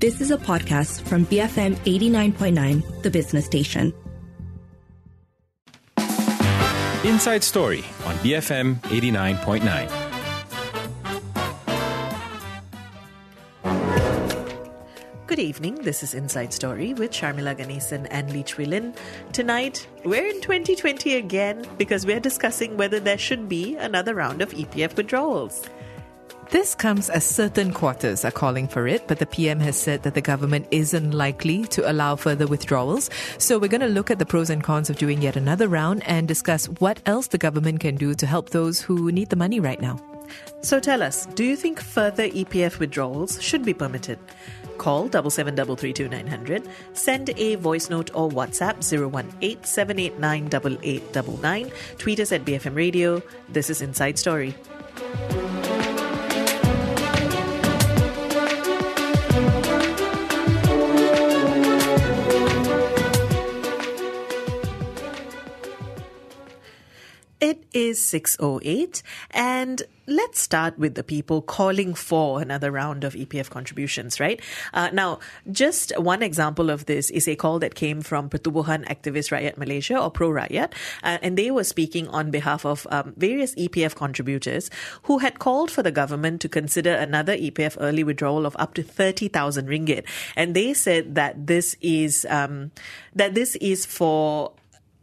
This is a podcast from BFM 89.9, the business station. Inside Story on BFM 89.9. Good evening. This is Inside Story with Sharmila Ganesan and Lee Chui Lin. Tonight, we're in 2020 again because we're discussing whether there should be another round of EPF withdrawals. This comes as certain quarters are calling for it, but the PM has said that the government isn't likely to allow further withdrawals. So we're going to look at the pros and cons of doing yet another round and discuss what else the government can do to help those who need the money right now. So tell us, do you think further EPF withdrawals should be permitted? Call 77332900, send a voice note or WhatsApp 018 tweet us at BFM Radio. This is Inside Story. It is 6.08 and let's start with the people calling for another round of EPF contributions, right? Uh, now, just one example of this is a call that came from Pertubuhan Activist Rakyat Malaysia or Pro Rakyat, uh, and they were speaking on behalf of um, various EPF contributors who had called for the government to consider another EPF early withdrawal of up to 30,000 ringgit. And they said that this is, um, that this is for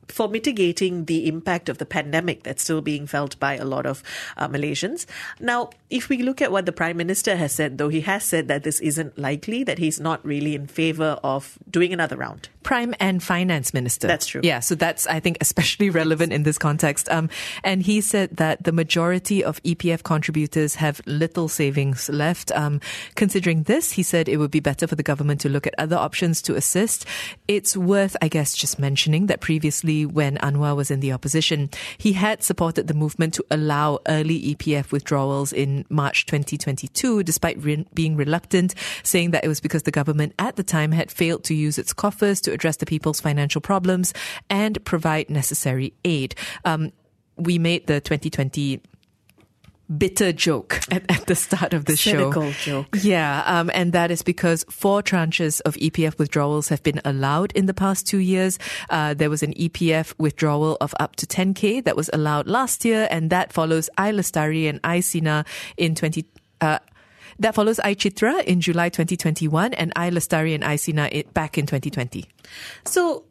for mitigating the impact of the pandemic that's still being felt by a lot of uh, Malaysians. Now, if we look at what the Prime Minister has said, though, he has said that this isn't likely, that he's not really in favor of doing another round. Prime and Finance Minister. That's true. Yeah, so that's, I think, especially relevant in this context. Um, and he said that the majority of EPF contributors have little savings left. Um, considering this, he said it would be better for the government to look at other options to assist. It's worth, I guess, just mentioning that previously when Anwar was in the opposition, he had supported the movement to allow early EPF withdrawals in March 2022, despite re- being reluctant, saying that it was because the government at the time had failed to use its coffers to address the people's financial problems and provide necessary aid. Um, we made the 2020 bitter joke at, at the start of the Cynical show. joke. Yeah, um, and that is because four tranches of EPF withdrawals have been allowed in the past two years. Uh, there was an EPF withdrawal of up to 10k that was allowed last year, and that follows i-Lestari and i-Sinar in 20. Uh, that follows i-Citra in July 2021 and i-Lestari and i-Sinar back in 2020. So,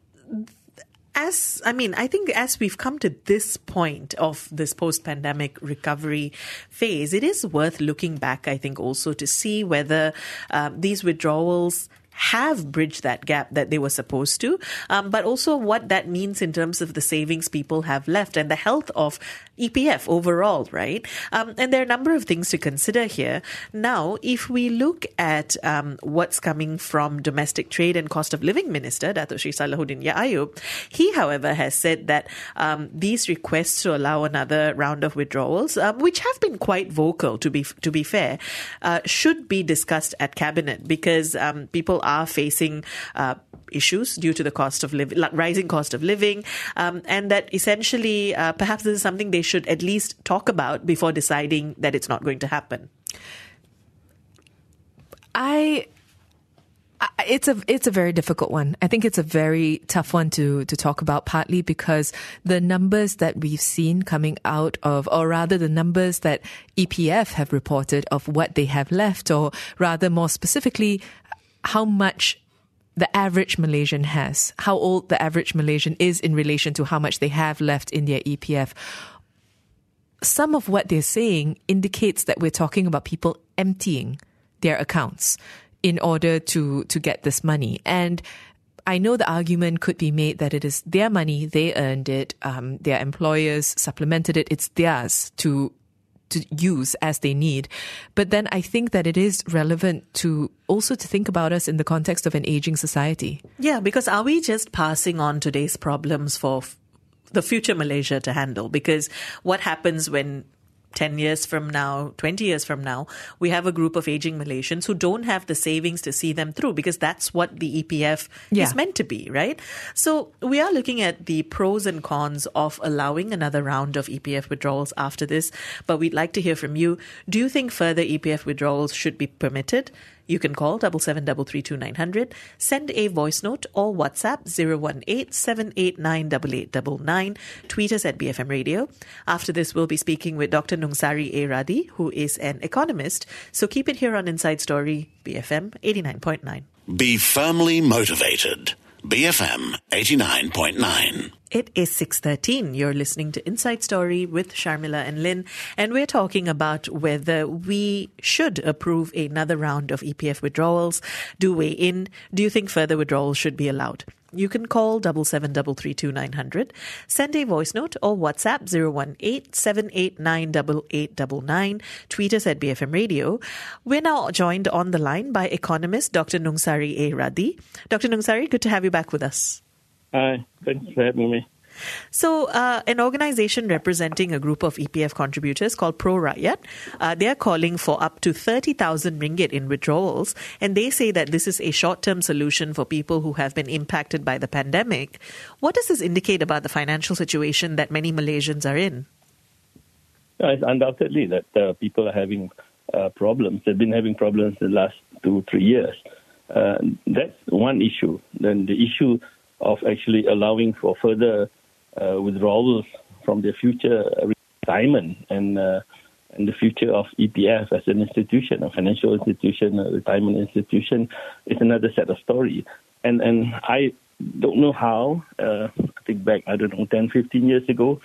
as I mean, I think as we've come to this point of this post pandemic recovery phase, it is worth looking back, I think, also to see whether um, these withdrawals have bridged that gap that they were supposed to, um, but also what that means in terms of the savings people have left and the health of EPF overall, right? Um, and there are a number of things to consider here. Now, if we look at um, what's coming from Domestic Trade and Cost of Living Minister, Dato Sri Salahuddin Ayub, he, however, has said that um, these requests to allow another round of withdrawals, um, which have been quite vocal, to be to be fair, uh, should be discussed at cabinet because um, people are facing uh, issues due to the cost of living, rising cost of living, um, and that essentially uh, perhaps this is something they should at least talk about before deciding that it's not going to happen. I it's a it's a very difficult one. I think it's a very tough one to to talk about partly because the numbers that we've seen coming out of or rather the numbers that EPF have reported of what they have left or rather more specifically how much the average Malaysian has, how old the average Malaysian is in relation to how much they have left in their EPF. Some of what they're saying indicates that we're talking about people emptying their accounts in order to, to get this money. And I know the argument could be made that it is their money, they earned it, um, their employers supplemented it, it's theirs to to use as they need. But then I think that it is relevant to also to think about us in the context of an aging society. Yeah, because are we just passing on today's problems for f- the future Malaysia to handle? Because what happens when 10 years from now, 20 years from now, we have a group of aging Malaysians who don't have the savings to see them through because that's what the EPF Yeah. is meant to be, right? So we are looking at the pros and cons of allowing another round of EPF withdrawals after this, but we'd like to hear from you. Do you think further EPF withdrawals should be permitted? You can call 77332900, send a voice note or WhatsApp 018-789-8899, tweet us at BFM Radio. After this, we'll be speaking with Dr. Nungsari A. Who is an economist. So keep it here on Inside Story, BFM 89.9. Be firmly motivated. BFM 89.9. It is 6:13. You're listening to Inside Story with Sharmila and Lynn, and we're talking about whether we should approve another round of EPF withdrawals. Do weigh in? Do you think further withdrawals should be allowed? You can call double seven double three two nine hundred, send a voice note or WhatsApp 018-789-8899, tweet us at BFM Radio. We're now joined on the line by economist Dr. Nungsari A. Radhi. Dr. Nungsari, good to have you back with us. Hi, thanks for having me. So, uh, an organization representing a group of EPF contributors called Pro Rakyat, uh, they are calling for up to 30,000 ringgit in withdrawals, and they say that this is a short term solution for people who have been impacted by the pandemic. What does this indicate about the financial situation that many Malaysians are in? Uh, it's undoubtedly that uh, people are having uh, problems. They've been having problems the last two, three years. Uh, that's one issue. Then the issue of actually allowing for further uh, withdrawals from their future retirement and uh, and the future of EPF as an institution, a financial institution, a retirement institution, is another set of story. And and I don't know how. Uh, I think back, I don't know, 10, 15 years ago,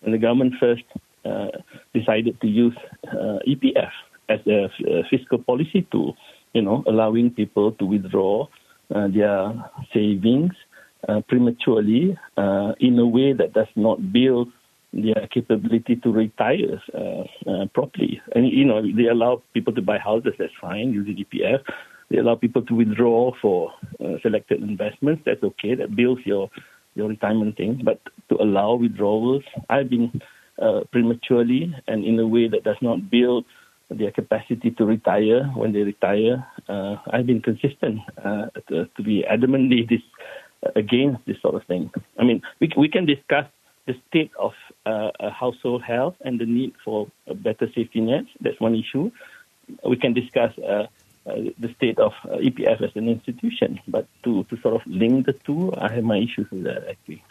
when the government first uh, decided to use uh, EPF as a, fiscal policy tool, you know, allowing people to withdraw uh, their savings uh, prematurely uh, in a way that does not build their capability to retire uh, uh, properly. And, you know, they allow people to buy houses, that's fine, using EPF. They allow people to withdraw for uh, selected investments, that's okay, that builds your, your retirement thing. But to allow withdrawals, I've been prematurely and in a way that does not build their capacity to retire when they retire. I've been consistent to, to, be adamantly this against this sort of thing. I mean, we, we can discuss the state of uh, household health and the need for better safety nets. That's one issue. We can discuss uh, uh, the state of uh, EPF as an institution, but to, to sort of link the two, I have my issues with that actually.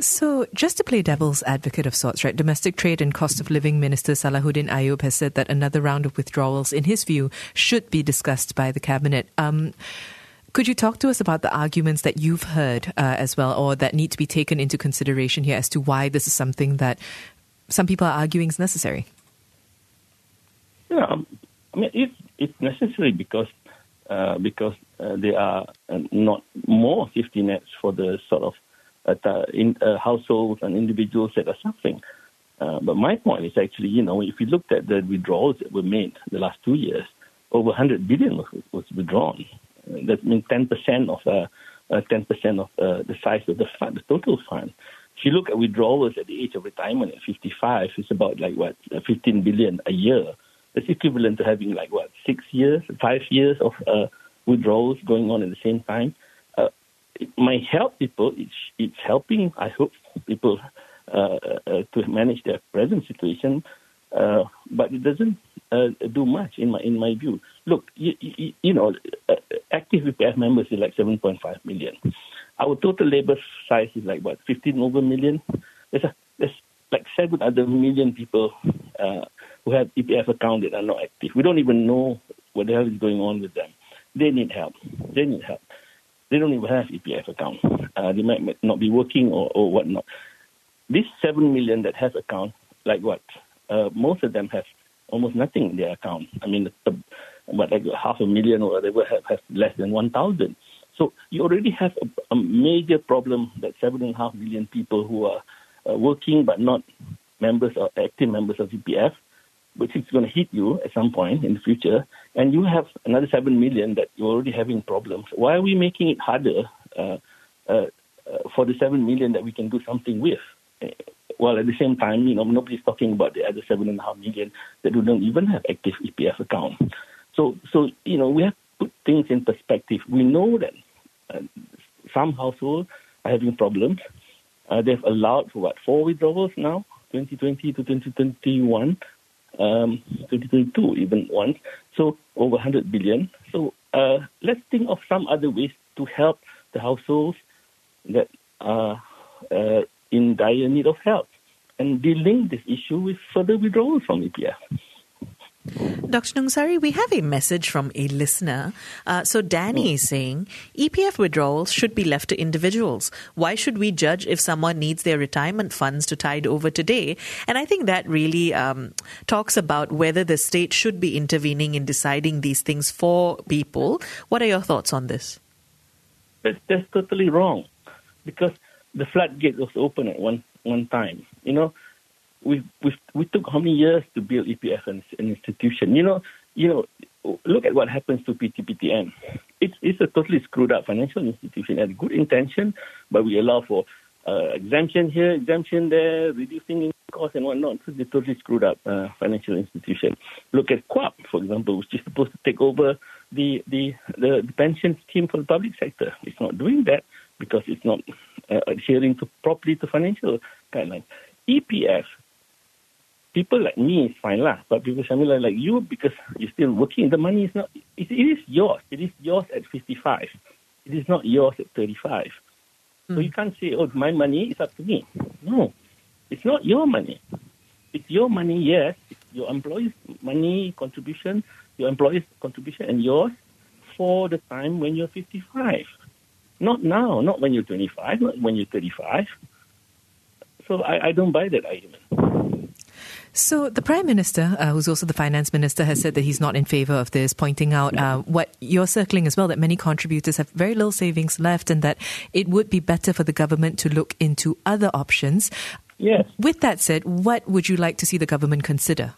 So, just to play devil's advocate of sorts, right? Domestic Trade and Cost of Living Minister Salahuddin Ayub has said that another round of withdrawals, in his view, should be discussed by the cabinet. Um, could you talk to us about the arguments that you've heard uh, as well, or that need to be taken into consideration here as to why this is something that some people are arguing is necessary? Yeah, I mean, it's, it's necessary because uh, because uh, there are uh, not more safety nets for the sort of uh, in, uh, households and individuals that are suffering. but my point is actually, you know, if you looked at the withdrawals that were made the last two years, over 100 billion was, was withdrawn that means 10% of uh, uh, 10% of uh, the size of the fund, the total fund. If you look at withdrawals at the age of retirement at 55, it's about like what 15 billion a year. That's equivalent to having like what six years, five years of uh, withdrawals going on at the same time. Uh, it might help people. It's it's helping. I hope people uh, to manage their present situation, but it doesn't do much in my in my view. Look, you, you, you know, uh, active EPF members is like 7.5 million. Our total labor size is like what 15 over million. There's, a, there's like seven other million people uh, who have EPF account that are not active. We don't even know what the hell is going on with them. They need help. They need help. They don't even have EPF account. Uh, they might not be working or, or whatnot. These seven million that have account, like what? Uh, most of them have almost nothing in their account. I mean, but like half a million or whatever have, have less than 1,000. So you already have a, a, major problem that seven and a half million people who are uh, working but not members or active members of EPF, which is going to hit you at some point in the future, and you have another seven million that you're already having problems. Why are we making it harder uh, uh, uh for the seven million that we can do something with? While at the same time, you know, nobody's talking about the other seven and a half million that do not even have active EPF account. So, so you know, we have to put things in perspective. We know that uh, some households are having problems. Uh, they've allowed for what four withdrawals now, 2020 to 2021, um, 2022 even once. So over 100 billion. So uh, let's think of some other ways to help the households that are uh, in dire need of help and dealing this issue with further withdrawals from EPF. Dr. Nungsari, we have a message from a listener. Uh, so Danny is saying EPF withdrawals should be left to individuals. Why should we judge if someone needs their retirement funds to tide over today? And I think that really um, talks about whether the state should be intervening in deciding these things for people. What are your thoughts on this? That's, that's totally wrong because the floodgate was open at one one time. You know, we we we took how many years to build EPF as an institution? You know, you know, look at what happens to PTPTN. It's it's a totally screwed up financial institution. It had good intention, but we allow for uh, exemption here, exemption there, reducing costs and whatnot. So they totally screwed up uh, financial institution. Look at KWAP, for example, which is supposed to take over the, the, the pension scheme for the public sector. It's not doing that because it's not uh, adhering to properly to financial guidelines. EPF, people like me is fine lah, but people similar like you because you're still working, the money is not. It, it is yours. It is yours at 55. It is not yours at 35. Mm. So you can't say, "Oh, my money is up to me." No, it's not your money. It's your money, yes. It's your employees' money contribution, your employees' contribution, and yours for the time when you're 55. Not now, not when you're 25, not when you're 35. So I, I don't buy that argument. So the Prime Minister, uh, who's also the Finance Minister, has said that he's not in favour of this, pointing out uh, what you're circling as well, that many contributors have very little savings left and that it would be better for the government to look into other options. Yes. With that said, what would you like to see the government consider?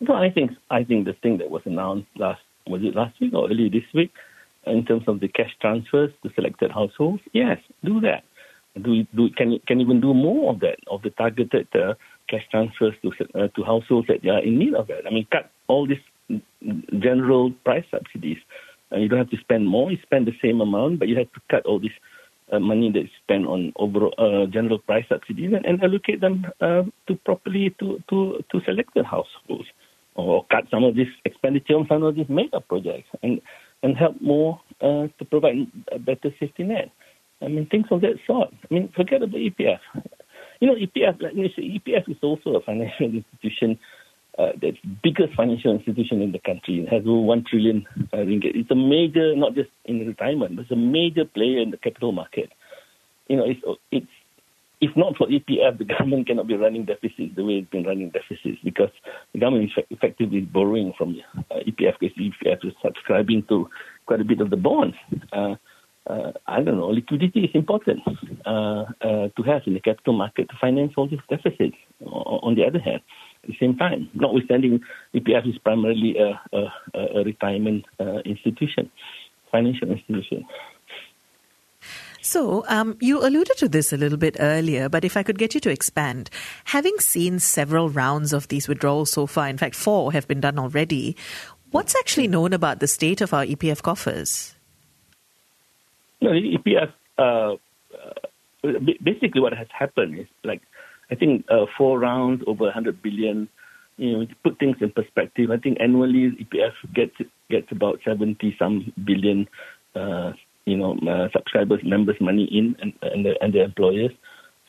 Well, I think I think the thing that was announced last was it last week or early this week, in terms of the cash transfers to selected households. Yes, do that. Do do can can even do more of that of the targeted uh, cash transfers to uh, to households that are in need of that. I mean, cut all these general price subsidies. Uh, you don't have to spend more; you spend the same amount, but you have to cut all this uh, money that's spent on overall uh, general price subsidies and, and allocate them uh, to properly to, to, to selected households or cut some of this expenditure on some of these mega projects and, and help more uh, to provide a better safety net. I mean, things of that sort. I mean, forget about EPF. You know, EPF, like EPF is also a financial institution uh, that's biggest financial institution in the country. It has over one trillion uh, ringgit. It's a major, not just in retirement, but it's a major player in the capital market. You know, it's it's if not for EPF, the government cannot be running deficits the way it's been running deficits because the government is effectively borrowing from uh, EPF because EPF is subscribing to quite a bit of the bonds. Uh, uh, I don't know, liquidity is important uh, uh, to have in the capital market to finance all these deficits. On the other hand, at the same time, notwithstanding EPF is primarily a, a, a retirement uh, institution, financial institution. So, um, you alluded to this a little bit earlier, but if I could get you to expand, having seen several rounds of these withdrawals so far, in fact, four have been done already, what's actually known about the state of our EPF coffers? No, EPF, uh, uh, basically what has happened is like, I think uh, four rounds over 100 billion. You know, to put things in perspective, I think annually EPF gets gets about 70 some billion uh, you know, uh, subscribers, members' money in and, and, the, and their employers.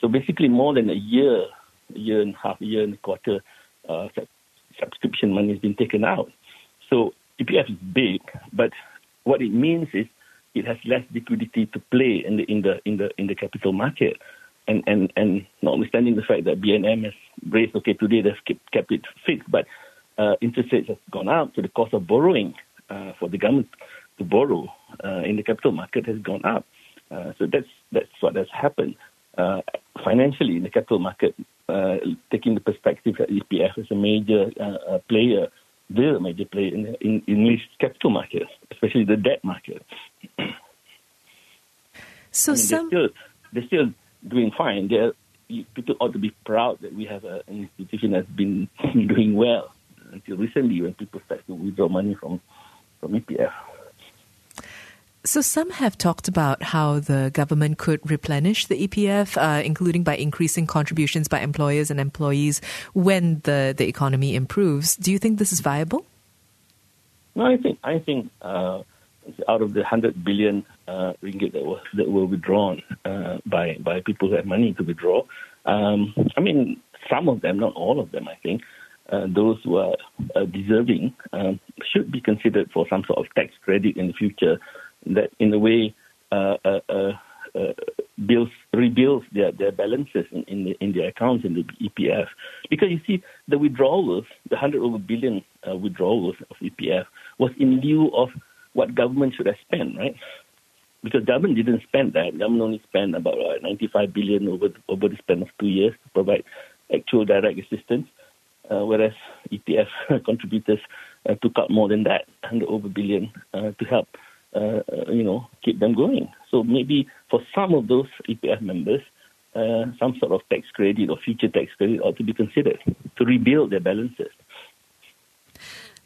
So basically, more than a year, year and a half, year and a quarter, uh, subscription money has been taken out. So EPF is big, but what it means is it has less liquidity to play in the in the in the in the capital market. And and and notwithstanding the fact that BNM has raised, okay, today they've kept, kept it fixed, but uh, interest rates have gone up, so the cost of borrowing uh, for the government to borrow uh, in the capital market has gone up. Uh, so that's that's what has happened uh, financially in the capital market. Uh, taking the perspective that EPF is a major uh, uh, player, the major player in the in, in capital market, especially the debt market. so I mean, some they're still, they're still doing fine. They're, people ought to be proud that we have a, an institution that's been doing well until recently when people start to withdraw money from from EPF. So some have talked about how the government could replenish the EPF, uh, including by increasing contributions by employers and employees when the, the economy improves. Do you think this is viable? No, I think I think uh, out of the hundred billion uh, ringgit that were that were withdrawn uh, by by people who have money to withdraw, um, I mean some of them, not all of them, I think. Uh, those who are uh, deserving um, should be considered for some sort of tax credit in the future that, in a way, uh, uh, uh, uh builds, rebuilds their, their balances in, in, the, in their accounts in the EPF. Because you see, the withdrawals, the 100 over billion withdrawals of EPF, was in lieu of what government should have spent, right? Because government didn't spend that. Government only spent about 95 billion over, over the span of two years to provide actual direct assistance uh, whereas EPF contributors uh, took out more than that, 100 over billion, uh, to help, uh, you know, keep them going. So maybe for some of those EPF members, uh, some sort of tax credit or future tax credit ought to be considered to rebuild their balances.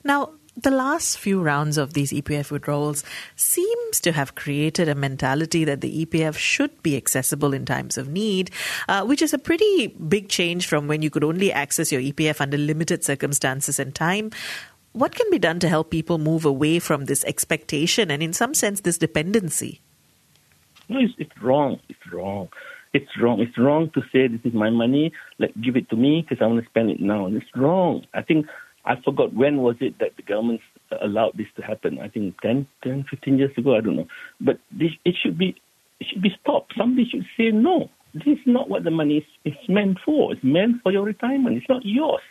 Now, the last few rounds of these EPF withdrawals seems to have created a mentality that the EPF should be accessible in times of need, uh, which is a pretty big change from when you could only access your EPF under limited circumstances and time. What can be done to help people move away from this expectation and, in some sense, this dependency? No, it's, it's wrong. It's wrong. It's wrong. It's wrong to say this is my money. Like give it to me because I want to spend it now. And it's wrong. I think I forgot when was it that the government allowed this to happen. I think 10, 10 15 years ago. I don't know. But this, it should be it should be stopped. Somebody should say no. This is not what the money is, is meant for. It's meant for your retirement. It's not yours.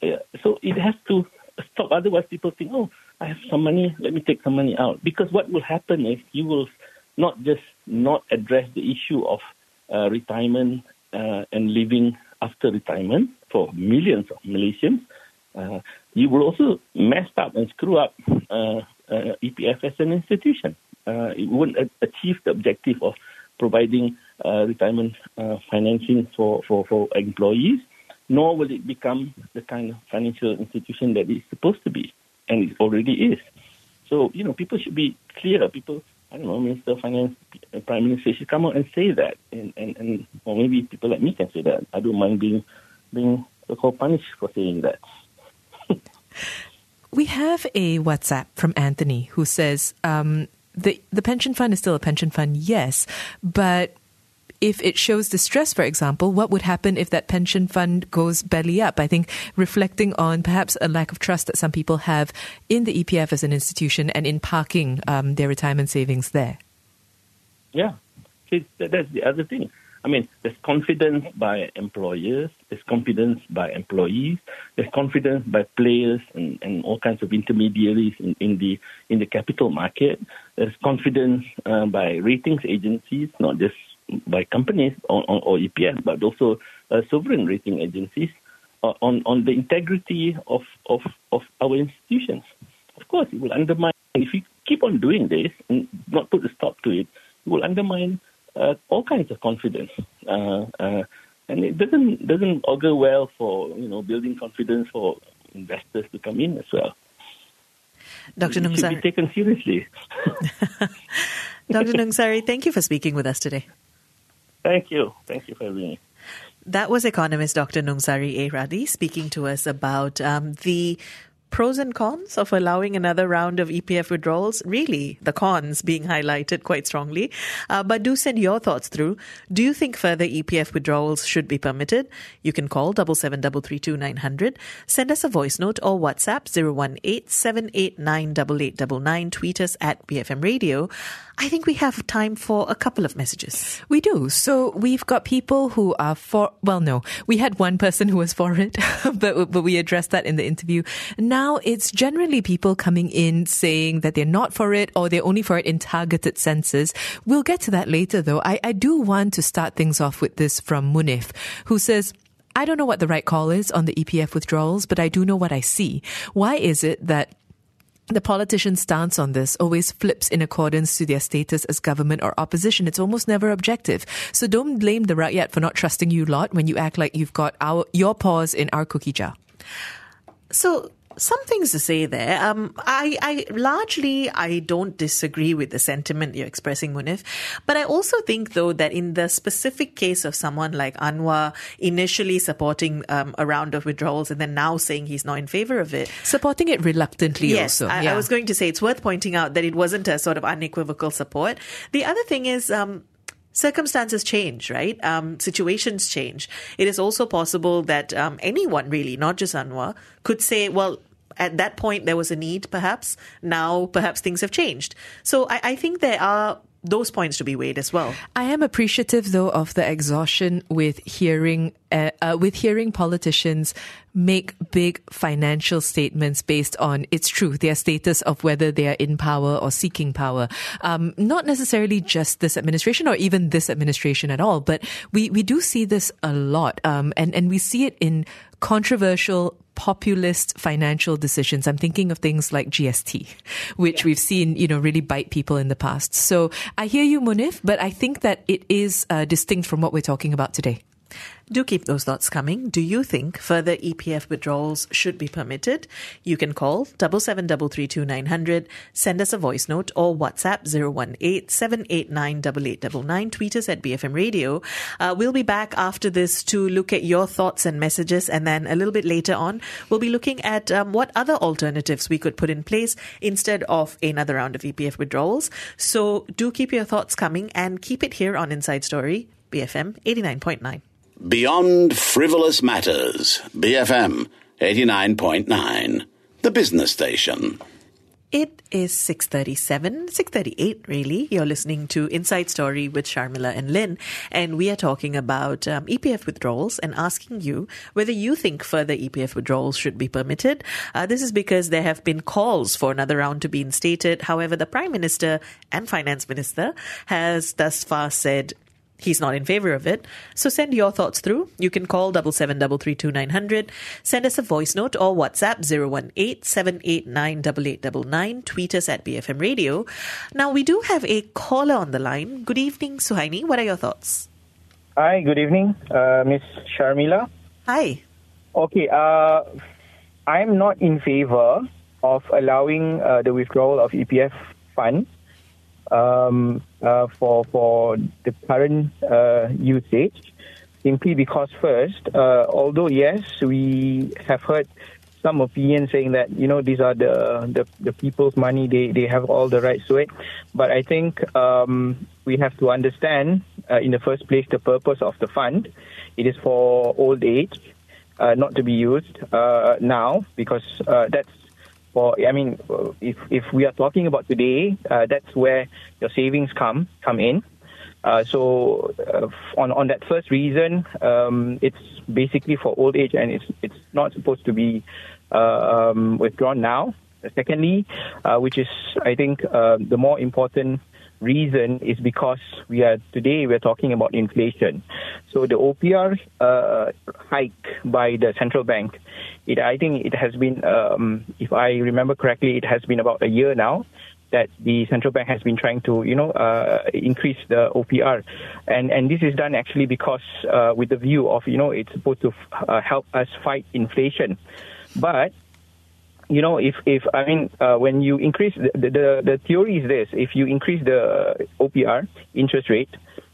Yeah. So it has to stop. Otherwise, people think, oh, I have some money. Let me take some money out. Because what will happen is you will not just not address the issue of uh, retirement uh, and living after retirement for millions of Malaysians uh, you will also mess up and screw up uh, uh, EPF as an institution. Uh, it won't achieve the objective of providing retirement financing for, for, for employees, nor will it become the kind of financial institution that it's supposed to be, and it already is. So, you know, people should be clear. People, I don't know, Minister of Finance, Prime Minister should come out and say that, and, and, and or maybe people like me can say that. I don't mind being being so-called punished for saying that. we have a WhatsApp from Anthony who says um, the the pension fund is still a pension fund, yes, but if it shows distress, for example, what would happen if that pension fund goes belly up? I think reflecting on perhaps a lack of trust that some people have in the EPF as an institution and in parking um, their retirement savings there. Yeah, See, that's the other thing. I mean, there's confidence by employers, there's confidence by employees, there's confidence by players and, and all kinds of intermediaries in, in the in the capital market. There's confidence uh, by ratings agencies, not just by companies or, or, or EPF, but also uh, sovereign rating agencies uh, on on the integrity of, of of our institutions. Of course, it will undermine if you keep on doing this and not put a stop to it. It will undermine uh, all kinds of confidence. Uh, uh, and it doesn't doesn't augur well for you know building confidence for investors to come in as well. Dr. Nungsari. Should be taken seriously. Dr. Nungsari, thank you for speaking with us today. Thank you. Thank you me. That was economist Dr. Nungsari A. Radhi speaking to us about um, the pros and cons of allowing another round of EPF withdrawals? Really, the cons being highlighted quite strongly. Uh, but do send your thoughts through. Do you think further EPF withdrawals should be permitted? You can call double seven double three two nine hundred. Send us a voice note or WhatsApp zero one eight seven eight nine double eight double nine. Tweet us at BFM Radio. I think we have time for a couple of messages. We do. So we've got people who are for, well, no, we had one person who was for it, but, but we addressed that in the interview. Now it's generally people coming in saying that they're not for it or they're only for it in targeted senses. We'll get to that later though. I, I do want to start things off with this from Munif, who says, I don't know what the right call is on the EPF withdrawals, but I do know what I see. Why is it that the politician's stance on this always flips in accordance to their status as government or opposition. It's almost never objective. So don't blame the rakyat for not trusting you lot when you act like you've got our your paws in our cookie jar. So some things to say there. Um, I, I largely I don't disagree with the sentiment you're expressing, Munif, but I also think though that in the specific case of someone like Anwar initially supporting um, a round of withdrawals and then now saying he's not in favor of it, supporting it reluctantly. Yes, also. I, yeah. I was going to say it's worth pointing out that it wasn't a sort of unequivocal support. The other thing is. Um, circumstances change, right? Um, situations change. It is also possible that um, anyone, really, not just Anwar, could say, well, at that point there was a need, perhaps. Now, perhaps things have changed. So I, I think there are those points to be weighed as well. I am appreciative, though, of the exhaustion with hearing uh, uh, with hearing politicians make big financial statements based on it's true their status of whether they are in power or seeking power. Um, not necessarily just this administration or even this administration at all, but we we do see this a lot, um, and and we see it in controversial populist financial decisions. I'm thinking of things like GST, which yeah. we've seen, you know, really bite people in the past. So I hear you, Munif, but I think that it is uh, distinct from what we're talking about today. Do keep those thoughts coming. Do you think further EPF withdrawals should be permitted? You can call double seven double three two nine hundred, send us a voice note or WhatsApp 018 Tweet us at BFM Radio. Uh, we'll be back after this to look at your thoughts and messages, and then a little bit later on, we'll be looking at um, what other alternatives we could put in place instead of another round of EPF withdrawals. So do keep your thoughts coming and keep it here on Inside Story, BFM eighty nine point nine. Beyond Frivolous Matters, BFM 89.9, the business station. It is 6:37, 6:38 really. You're listening to Inside Story with Sharmila and Lynn, and we are talking about um, EPF withdrawals and asking you whether you think further EPF withdrawals should be permitted. Uh, this is because there have been calls for another round to be instated. However, the Prime Minister and Finance Minister has thus far said he's not in favor of it. So send your thoughts through. You can call double seven double three two nine hundred. Send us a voice note or WhatsApp zero one eight seven eight nine double eight double nine. Tweet us at BFM Radio. Now we do have a caller on the line. Good evening, Suhaini. What are your thoughts? Hi. Good evening, uh, Miss Sharmila. Hi. Okay. Uh, I'm not in favor of allowing uh, the withdrawal of EPF fund um, uh, for for the current uh, usage, simply because first, uh, although yes, we have heard some opinions saying that you know these are the the, the people's money, they they have all the rights to it, but I think um, we have to understand uh, in the first place the purpose of the fund. It is for old age. Uh, not to be used uh, now because that's for I mean, if if we are talking about today, uh, that's where your savings come come in. Uh, so uh, on on that first reason, um, it's basically for old age, and it's it's not supposed to be uh, um, withdrawn now. Secondly, uh, which is I think uh, the more important reason is because we are today we're talking about inflation. So the OPR uh, hike by the central bank, it I think it has been, um, if I remember correctly, it has been about a year now that the central bank has been trying to, you know, uh, increase the OPR, and and this is done actually because uh, with the view of, you know, it's supposed to uh, help us fight inflation, but you know, if, if I mean, uh, when you increase the, the, the theory is this: if you increase the OPR interest rate,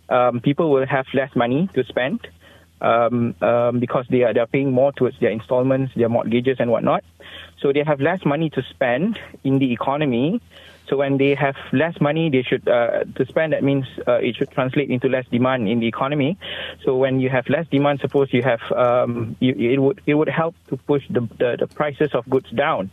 um, people will have less money to spend um, um, because they are they are paying more towards their installments, their mortgages, and whatnot. So they have less money to spend in the economy. So when they have less money, they should uh, to spend. That means uh, it should translate into less demand in the economy. So when you have less demand, suppose you have um, you, it would it would help to push the, the, the prices of goods down.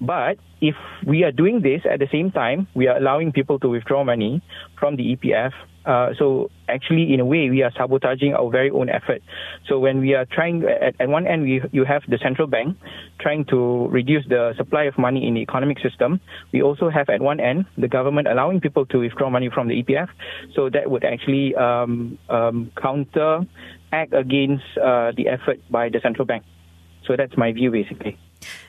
But if we are doing this at the same time, we are allowing people to withdraw money from the EPF. Uh, so actually, in a way, we are sabotaging our very own effort. So when we are trying, at, at one end, we, you have the central bank trying to reduce the supply of money in the economic system. We also have at one end the government allowing people to withdraw money from the EPF. So that would actually um, um, counter act against uh, the effort by the central bank. So that's my view, basically.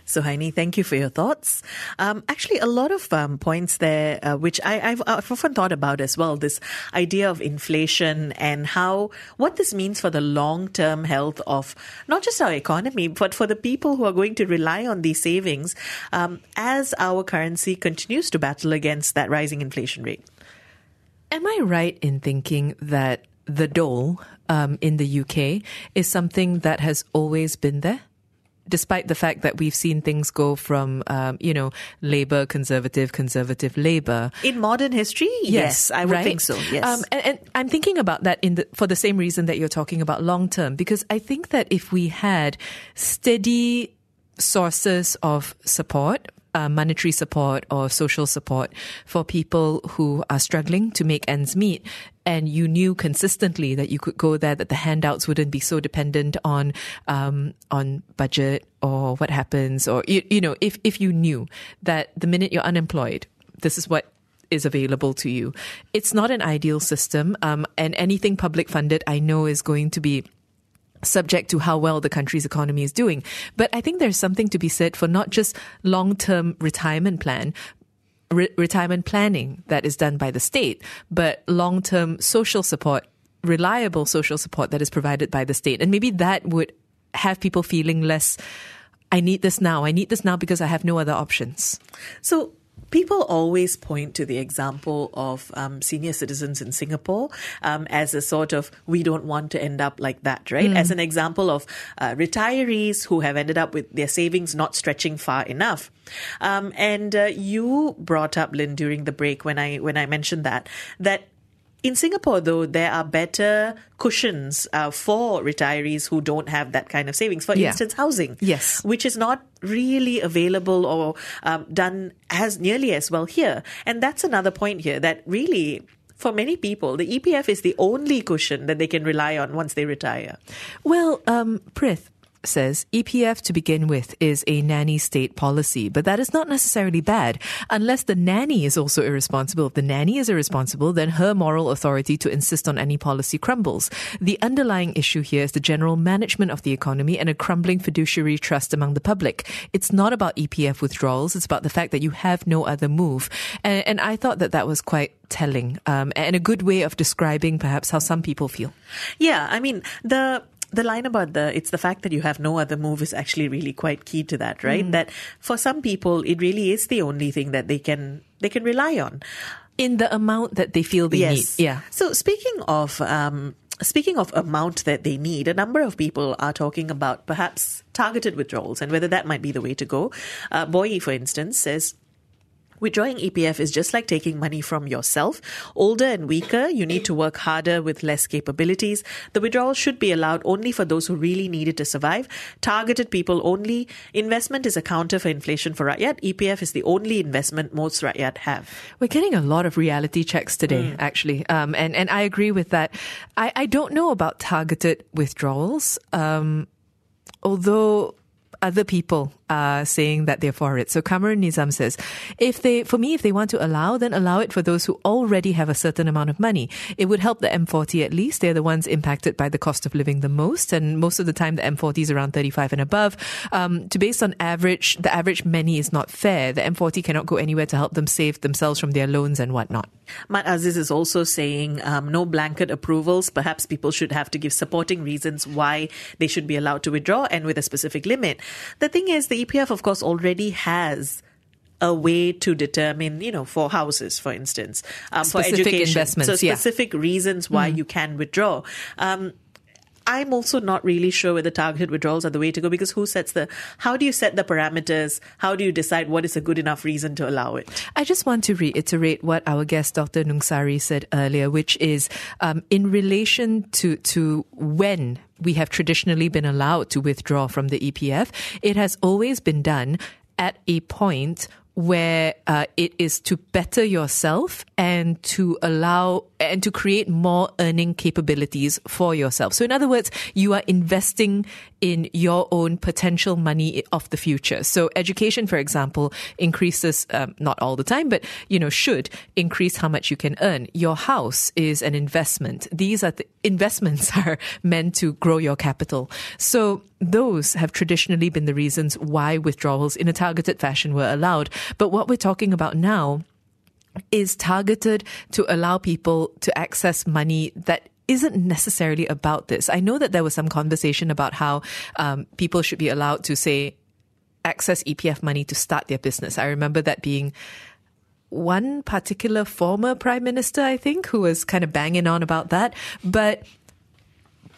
Suhaini, thank you for your thoughts. Um, actually, a lot of um, points there, uh, which I, have I've often thought about as well. This idea of inflation and how what this means for the long-term health of not just our economy, but for the people who are going to rely on these savings um, as our currency continues to battle against that rising inflation rate. Am I right in thinking that the dole um, in the UK is something that has always been there? Despite the fact that we've seen things go from, um, you know, Labour, Conservative, Conservative, Labour. In modern history, yes, yes I would right? think so. Yes. Um, and, and, I'm thinking about that in the, for the same reason that you're talking about long term, because I think that if we had steady sources of support uh, monetary support or social support for people who are struggling to make ends meet. And you knew consistently that you could go there, that the handouts wouldn't be so dependent on um, on budget or what happens, or you, you know, if if you knew that the minute you're unemployed, this is what is available to you. It's not an ideal system, um, and anything public funded, I know, is going to be subject to how well the country's economy is doing. But I think there's something to be said for not just long-term retirement plan, re- retirement planning that is done by the state, but long-term social support, reliable social support that is provided by the state. And maybe that would have people feeling less I need this now. I need this now because I have no other options. So people always point to the example of um, senior citizens in Singapore um, as a sort of we don't want to end up like that, right? Mm. As an example of uh, retirees who have ended up with their savings not stretching far enough. Um, and uh, you brought up Lynn during the break when I when I mentioned that that in Singapore, though, there are better cushions uh, for retirees who don't have that kind of savings. For yeah. instance, housing, yes, which is not really available or um, done as nearly as well here. And that's another point here that really for many people, the EPF is the only cushion that they can rely on once they retire. Well, um, Prith, says EPF to begin with is a nanny state policy, but that is not necessarily bad unless the nanny is also irresponsible. If the nanny is irresponsible, then her moral authority to insist on any policy crumbles. The underlying issue here is the general management of the economy and a crumbling fiduciary trust among the public. It's not about EPF withdrawals. It's about the fact that you have no other move. And, and I thought that that was quite telling um, and a good way of describing perhaps how some people feel. Yeah, I mean, the the line about the it's the fact that you have no other move is actually really quite key to that, right? Mm. That for some people it really is the only thing that they can they can rely on in the amount that they feel they yes. need. Yeah. So speaking of um, Speaking of amount that they need, a number of people are talking about perhaps targeted withdrawals and whether that might be the way to go. Uh, Boyi, for instance, says Withdrawing EPF is just like taking money from yourself. Older and weaker, you need to work harder with less capabilities. The withdrawal should be allowed only for those who really need it to survive. Targeted people only. Investment is a counter for inflation for Rakyat. EPF is the only investment most Rakyat have. We're getting a lot of reality checks today, mm. actually. Um, and, and I agree with that. I, I don't know about targeted withdrawals. Um, although other people are saying that they're for it. So Cameron Nizam says, if they, for me, if they want to allow, then allow it for those who already have a certain amount of money. It would help the M40 at least. They're the ones impacted by the cost of living the most. And most of the time, the M40 is around 35 and above. Um, to based on average, the average many is not fair. The M40 cannot go anywhere to help them save themselves from their loans and whatnot. Mat Aziz is also saying um, no blanket approvals. Perhaps people should have to give supporting reasons why they should be allowed to withdraw and with a specific limit. The thing is, the EPF, of course, already has a way to determine, you know, for houses, for instance, um, for education. Investments, so specific yeah. reasons why mm. you can withdraw. Um, I'm also not really sure whether targeted withdrawals are the way to go because who sets the, how do you set the parameters? How do you decide what is a good enough reason to allow it? I just want to reiterate what our guest, Dr. Nungsari, said earlier, which is um, in relation to, to when we have traditionally been allowed to withdraw from the EPF, it has always been done at a point where uh, it is to better yourself and to allow and to create more earning capabilities for yourself. So, in other words, you are investing in your own potential money of the future. So education, for example, increases, um, not all the time, but, you know, should increase how much you can earn. Your house is an investment. These are the investments are meant to grow your capital. So those have traditionally been the reasons why withdrawals in a targeted fashion were allowed. But what we're talking about now is targeted to allow people to access money that isn't necessarily about this. I know that there was some conversation about how um, people should be allowed to say access EPF money to start their business. I remember that being one particular former prime minister, I think, who was kind of banging on about that. But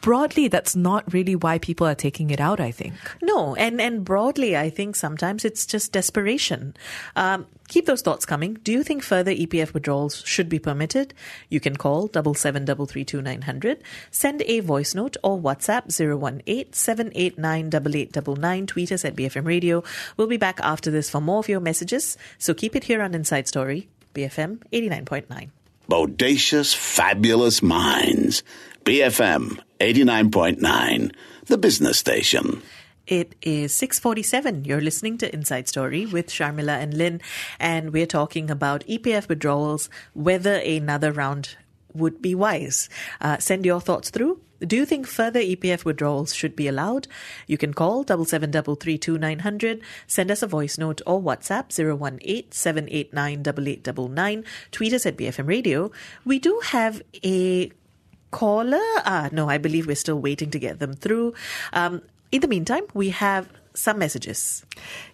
broadly, that's not really why people are taking it out, I think. No, and, and broadly, I think sometimes it's just desperation. Um, keep those thoughts coming. Do you think further EPF withdrawals should be permitted? You can call double seven double three two nine hundred, send a voice note or WhatsApp 018-789-8899, tweet us at BFM Radio. We'll be back after this for more of your messages, so keep it here on Inside Story, BFM 89.9. Bodacious, fabulous minds. BFM 89.9, the business station. It is 647. You're listening to Inside Story with Sharmila and Lynn, and we're talking about EPF withdrawals, whether another round would be wise. Uh, send your thoughts through. Do you think further EPF withdrawals should be allowed? You can call double seven double three two nine hundred, send us a voice note or WhatsApp 018-789-8899, tweet us at BFM Radio. We do have a caller. Ah, no, I believe we're still waiting to get them through. Um, in the meantime, we have some messages.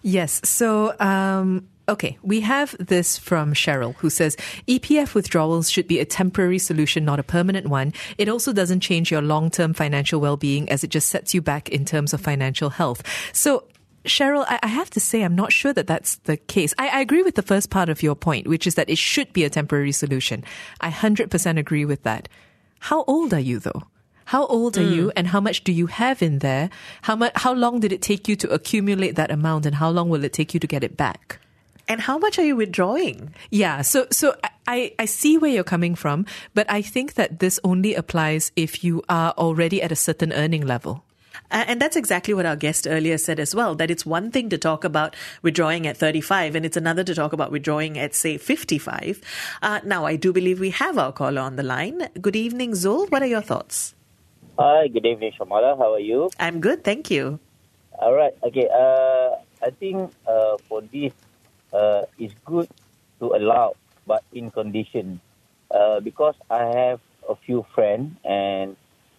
Yes. So, um, Okay, we have this from Cheryl who says EPF withdrawals should be a temporary solution, not a permanent one. It also doesn't change your long term financial well being as it just sets you back in terms of financial health. So, Cheryl, I, have to say, I'm not sure that that's the case. I, I, agree with the first part of your point, which is that it should be a temporary solution. I 100% agree with that. How old are you though? How old are mm. you and how much do you have in there? How much, how long did it take you to accumulate that amount and how long will it take you to get it back? And how much are you withdrawing? Yeah, so so I, I see where you're coming from, but I think that this only applies if you are already at a certain earning level. And that's exactly what our guest earlier said as well that it's one thing to talk about withdrawing at 35, and it's another to talk about withdrawing at, say, 55. Uh, now, I do believe we have our caller on the line. Good evening, Zul. What are your thoughts? Hi, good evening, Shamala. How are you? I'm good, thank you. All right. Okay. Uh, I think uh, for this, uh, it's good to allow, but in condition. Uh, because I have a few friends, and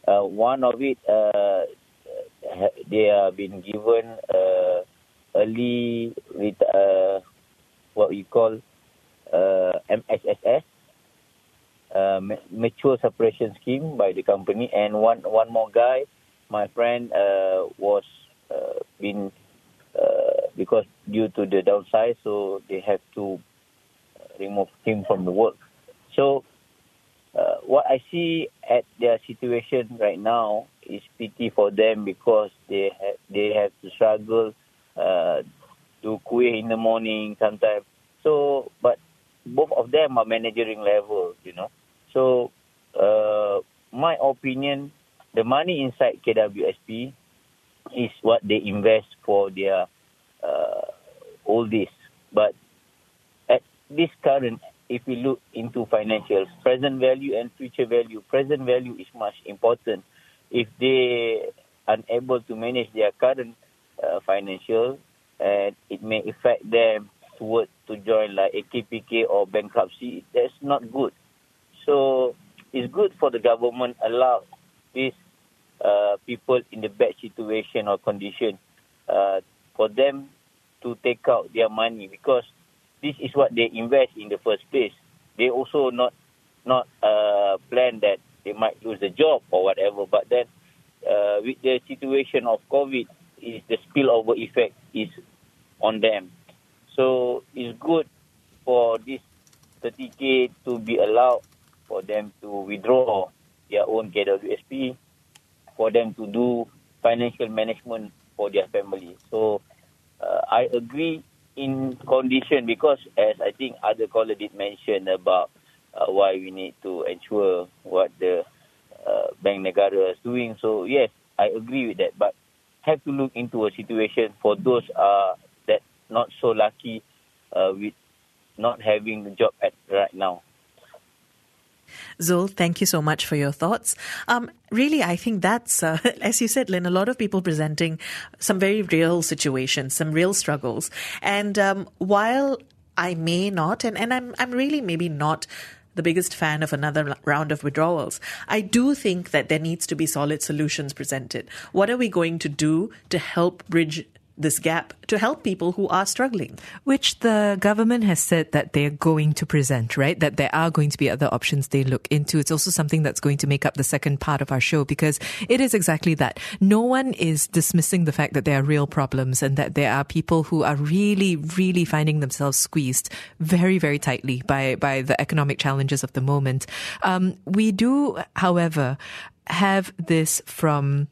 uh, one of it, uh, they have been given uh, early with uh, what we call uh, MSSS, uh, mature separation scheme by the company, and one one more guy, my friend, uh, was uh, been uh, because due to the downside, so they have to remove him from the work. So uh, what I see at their situation right now is pity for them because they have they have to struggle uh, to quit in the morning sometimes. So, but both of them are managering level, you know. So, uh, my opinion, the money inside KWSP is what they invest for their uh, all this. But at this current if we look into financials, present value and future value, present value is much important. If they are unable to manage their current uh, financial, and it may affect them toward to join like a KPK or bankruptcy, that's not good. So it's good for the government allow these uh, people in the bad situation or condition uh, for them to take out their money because this is what they invest in the first place. They also not not uh, plan that they might lose the job or whatever. But then, uh, with the situation of COVID, is the spillover effect is on them. So it's good for this 30k to be allowed for them to withdraw their own KWSP, for them to do financial management for their family. So uh, I agree in condition because as I think other caller did mention about uh, why we need to ensure what the uh, Bank Negara is doing. So yes, I agree with that. But have to look into a situation for those uh, that not so lucky uh, with not having the job at right now. Zul, thank you so much for your thoughts. Um, really, I think that's, uh, as you said, Lynn, a lot of people presenting some very real situations, some real struggles. And um, while I may not, and, and I'm, I'm really maybe not the biggest fan of another round of withdrawals. I do think that there needs to be solid solutions presented. What are we going to do to help bridge this gap to help people who are struggling. Which the government has said that they're going to present, right? That there are going to be other options they look into. It's also something that's going to make up the second part of our show because it is exactly that. No one is dismissing the fact that there are real problems and that there are people who are really, really finding themselves squeezed very, very tightly by, by the economic challenges of the moment. Um, we do, however, have this from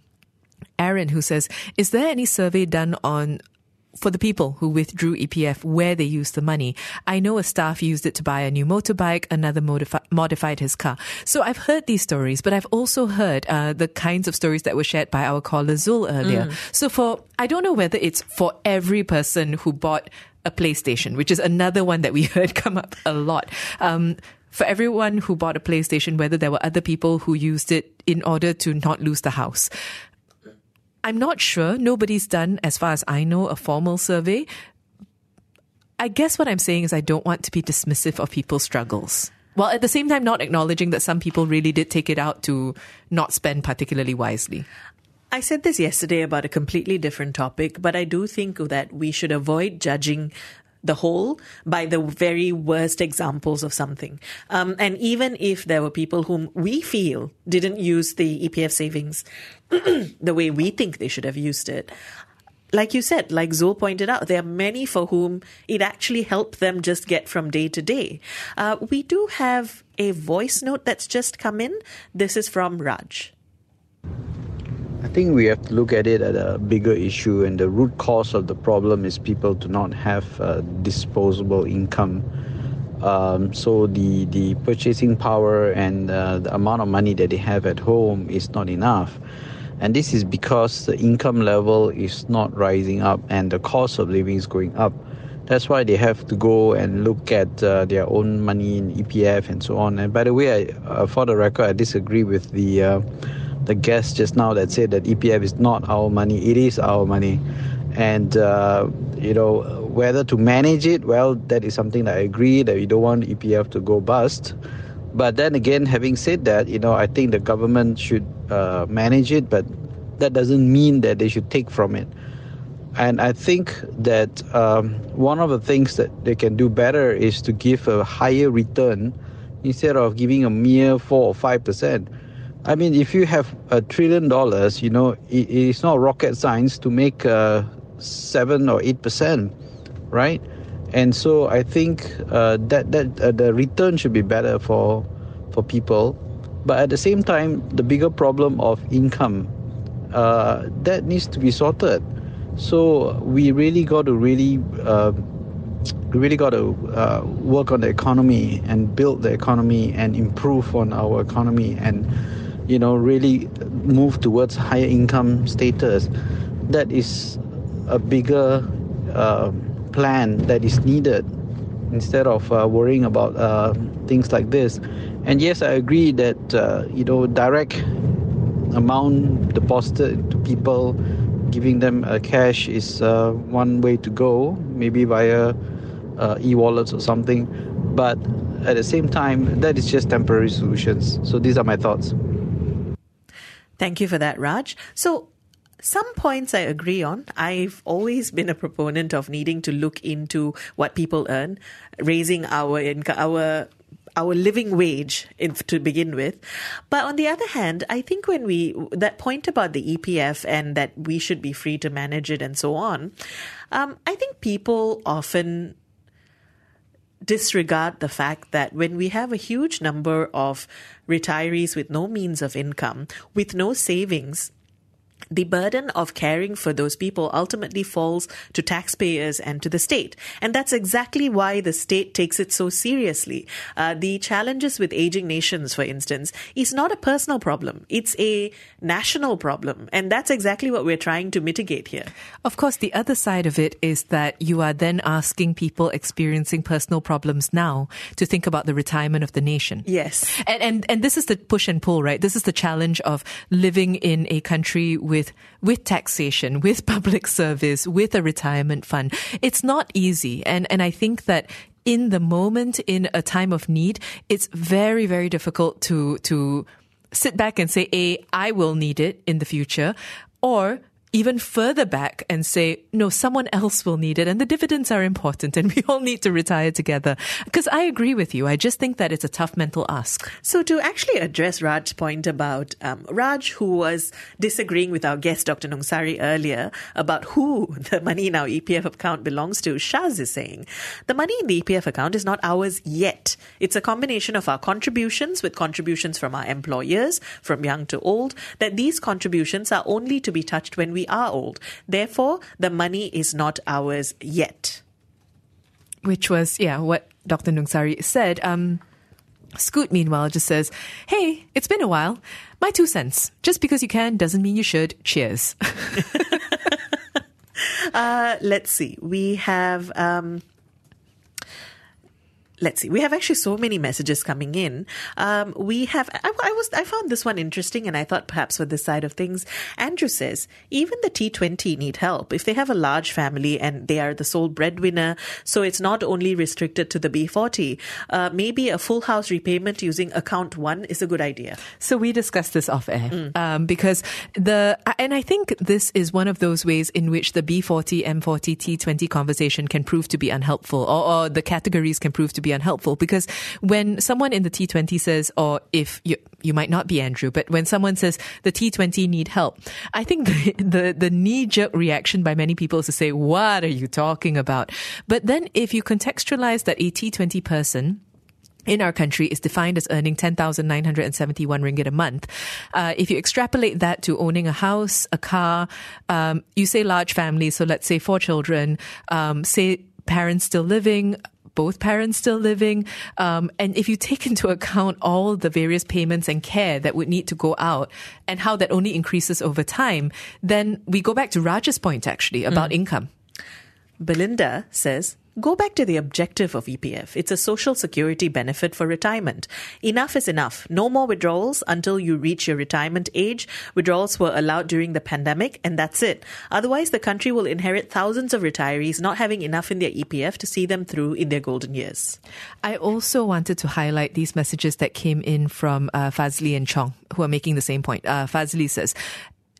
Aaron, who says, Is there any survey done on for the people who withdrew EPF where they used the money. I know a staff used it to buy a new motorbike, another modifi- modified his car. So I've heard these stories, but I've also heard uh, the kinds of stories that were shared by our caller Zul earlier. Mm. So for, I don't know whether it's for every person who bought a PlayStation, which is another one that we heard come up a lot. Um, for everyone who bought a PlayStation, whether there were other people who used it in order to not lose the house. I'm not sure. Nobody's done, as far as I know, a formal survey. I guess what I'm saying is I don't want to be dismissive of people's struggles. While at the same time, not acknowledging that some people really did take it out to not spend particularly wisely. I said this yesterday about a completely different topic, but I do think that we should avoid judging the whole by the very worst examples of something. Um, and even if there were people whom we feel didn't use the EPF savings the way we think they should have used it, like you said, like Zul pointed out, there are many for whom it actually helped them just get from day to day. Uh, we do have a voice note that's just come in. This is from Raj. I think we have to look at it at a bigger issue, and the root cause of the problem is people do not have uh, disposable income. Um, so the the purchasing power and uh, the amount of money that they have at home is not enough, and this is because the income level is not rising up and the cost of living is going up. That's why they have to go and look at uh, their own money in EPF and so on. And by the way, I, uh, for the record, I disagree with the uh, the guest just now that said that EPF is not our money, it is our money. And, uh, you know, whether to manage it, well, that is something that I agree that we don't want EPF to go bust. But then again, having said that, you know, I think the government should uh, manage it, but that doesn't mean that they should take from it. And I think that um, one of the things that they can do better is to give a higher return instead of giving a mere 4 or 5%. I mean, if you have a trillion dollars, you know, it, it's not rocket science to make uh, seven or eight percent, right? And so I think uh, that that uh, the return should be better for for people, but at the same time, the bigger problem of income uh, that needs to be sorted. So we really got to really. Um, we really got to uh, work on the economy and build the economy and improve on our economy and you know, really move towards higher income status, that is a bigger uh, plan that is needed instead of uh, worrying about uh, things like this. And yes, I agree that uh, you know direct amount deposited to people, giving them uh, cash is uh, one way to go, maybe via e-wallets or something. But at the same time, that is just temporary solutions. So these are my thoughts. Thank you for that, Raj. So, some points I agree on. I've always been a proponent of needing to look into what people earn, raising our income, our our living wage in, to begin with. But on the other hand, I think when we, that point about the EPF and that we should be free to manage it and so on, um, I think people often disregard the fact that when we have a huge number of retirees with no means of income, with no savings, the burden of caring for those people ultimately falls to taxpayers and to the state. And that's exactly why the state takes it so seriously. Uh, the challenges with aging nations, for instance, is not a personal problem. It's a national problem. And that's exactly what we're trying to mitigate here. Of course, the other side of it is that you are then asking people experiencing personal problems now to think about the retirement of the nation. Yes. And, and, and this is the push and pull, right? This is the challenge of living in a country with, with taxation, with public service, with a retirement fund. It's not easy. And, and I think that in the moment, in a time of need, it's very, very difficult to, to sit back and say, A, I will need it in the future, or even further back and say, no, someone else will need it. And the dividends are important and we all need to retire together. Because I agree with you. I just think that it's a tough mental ask. So, to actually address Raj's point about um, Raj, who was disagreeing with our guest, Dr. Nungsari, earlier about who the money in our EPF account belongs to, Shaz is saying the money in the EPF account is not ours yet. It's a combination of our contributions with contributions from our employers, from young to old, that these contributions are only to be touched when we are old. Therefore, the money is not ours yet. Which was, yeah, what Dr. Nungsari said. Um, Scoot, meanwhile, just says, Hey, it's been a while. My two cents. Just because you can doesn't mean you should. Cheers. uh, let's see. We have. Um, let's see. We have actually so many messages coming in. Um, we have. I, I, was. I found this one interesting, and I thought perhaps for this side of things, Andrew says even the T20 need help if they have a large family and they are the sole breadwinner. So it's not only restricted to the B40. Uh, maybe a full house repayment using account one is a good idea. So we discussed this off air mm. um, because the and I think this is one of those ways in which the B40, M40, T20 conversation can prove to be unhelpful, or, or the categories can prove to be unhelpful because when someone in the T20 says, or if you, you might not be Andrew, but when someone says the T20 need help, I think the, the, the knee jerk reaction by many people is to say, what are you talking about? But then if you contextualize that a T20 person, in our country is defined as earning 10,971 ringgit a month. Uh, if you extrapolate that to owning a house, a car, um, you say large family, so let's say four children, um, say parents still living, both parents still living. Um, and if you take into account all the various payments and care that would need to go out and how that only increases over time, then we go back to Raj's point actually about mm. income. Belinda says, Go back to the objective of EPF. It's a social security benefit for retirement. Enough is enough. No more withdrawals until you reach your retirement age. Withdrawals were allowed during the pandemic, and that's it. Otherwise, the country will inherit thousands of retirees not having enough in their EPF to see them through in their golden years. I also wanted to highlight these messages that came in from uh, Fazli and Chong, who are making the same point. Uh, Fazli says,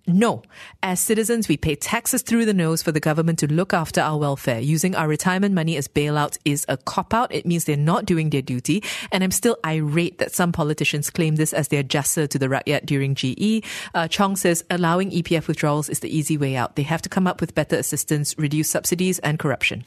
no. As citizens, we pay taxes through the nose for the government to look after our welfare. Using our retirement money as bailouts is a cop out. It means they're not doing their duty. And I'm still irate that some politicians claim this as their jasa to the rakyat during GE. Uh, Chong says allowing EPF withdrawals is the easy way out. They have to come up with better assistance, reduce subsidies and corruption.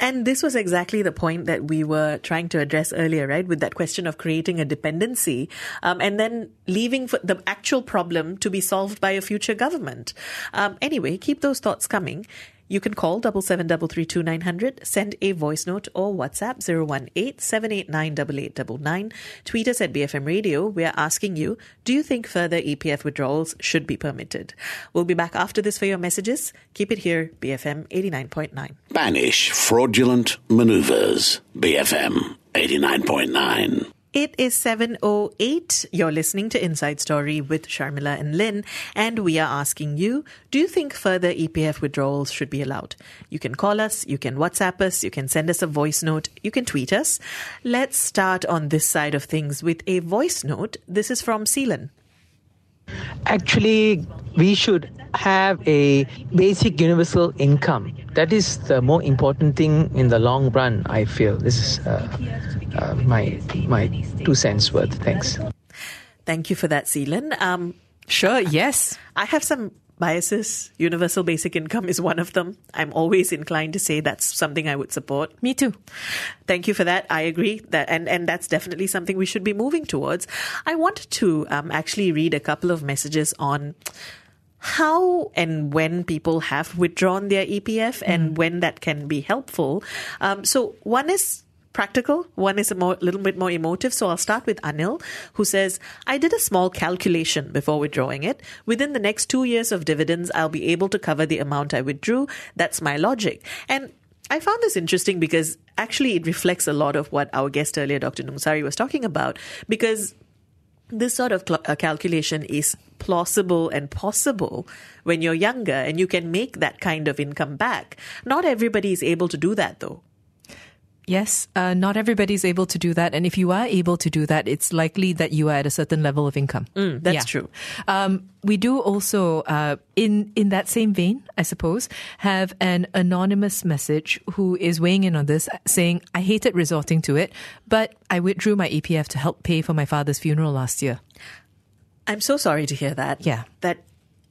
And this was exactly the point that we were trying to address earlier, right? With that question of creating a dependency um, and then leaving the actual problem to be solved by a future government. Um, anyway, keep those thoughts coming. You can call double seven double three two nine hundred, send a voice note or WhatsApp 018 Tweet us at BFM Radio. We are asking you, do you think further EPF withdrawals should be permitted? We'll be back after this for your messages. Keep it here, BFM 89.9. Banish fraudulent maneuvers. BFM 89.9. It is 7.08. You're listening to Inside Story with Sharmila and Lynn, and we are asking you, do you think further EPF withdrawals should be allowed? You can call us, you can WhatsApp us, you can send us a voice note, you can tweet us. Let's start on this side of things with a voice note. This is from Seelan. Actually, we should have a basic universal income. That is the more important thing in the long run, I feel. This is uh, uh, my, my two cents worth. Thanks. Thank you for that, Seelan. Um, sure, yes. I have some biases. Universal basic income is one of them. I'm always inclined to say that's something I would support. Me too. Thank you for that. I agree that, and, and that's definitely something we should be moving towards. I wanted to um, actually read a couple of messages on how and when people have withdrawn their EPF and when that can be helpful. Um, so one is practical. One is a more, little bit more emotive. So I'll start with Anil, who says, I did a small calculation before withdrawing it. Within the next two years of dividends, I'll be able to cover the amount I withdrew. That's my logic. And I found this interesting because actually it reflects a lot of what our guest earlier, Dr. Nungsari, was talking about. Because this sort of cl- uh, calculation is plausible and possible when you're younger and you can make that kind of income back. Not everybody is able to do that though. Yes, uh, not everybody's able to do that. And if you are able to do that, it's likely that you are at a certain level of income. Mm, that's true. Um, we do also, uh, in, in that same vein, I suppose, have an anonymous message who is weighing in on this, saying, I hated resorting to it, but I withdrew my EPF to help pay for my father's funeral last year. I'm so sorry to hear that. Yeah. That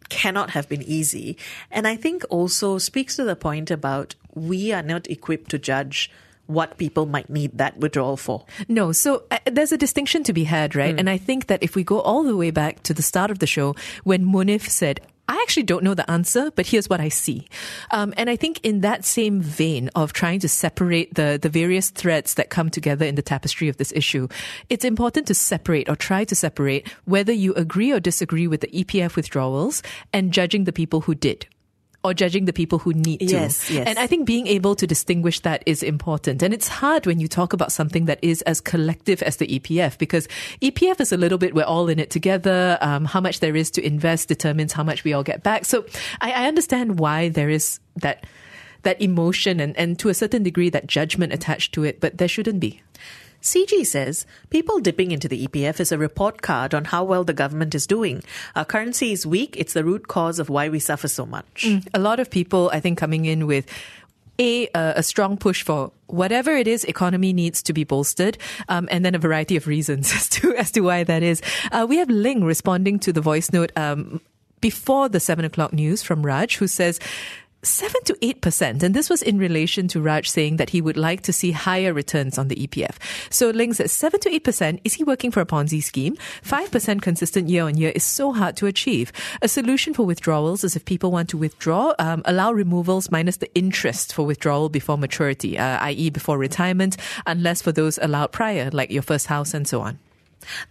cannot have been easy. And I think also speaks to the point about we are not equipped to judge what people might need that withdrawal for. No, so uh, there's a distinction to be had, right? And I think that if we go all the way back to the start of the show, when Munif said, I actually don't know the answer, but here's what I see. Um, and I think in that same vein of trying to separate the, the various threads that come together in the tapestry of this issue, it's important to separate or try to separate whether you agree or disagree with the EPF withdrawals and judging the people who did or judging the people who need to. Yes, yes. And I think being able to distinguish that is important. And it's hard when you talk about something that is as collective as the EPF because EPF is a little bit, we're all in it together. Um, how much there is to invest determines how much we all get back. So I, I understand why there is that that emotion and, and to a certain degree that judgment attached to it, but there shouldn't be. CG says people dipping into the EPF is a report card on how well the government is doing. Our currency is weak. It's the root cause of why we suffer so much. A lot of people, I think, coming in with a uh, a strong push for whatever it is economy needs to be bolstered, um, and then a variety of reasons as to as to why that is. Uh, we have Ling responding to the voice note um, before the seven o'clock news from Raj, who says. 7 to 8%. And this was in relation to Raj saying that he would like to see higher returns on the EPF. So Ling says 7 to 8%. Is he working for a Ponzi scheme? 5% consistent year on year is so hard to achieve. A solution for withdrawals is if people want to withdraw, um, allow removals minus the interest for withdrawal before maturity, uh, i.e. before retirement, unless for those allowed prior, like your first house and so on.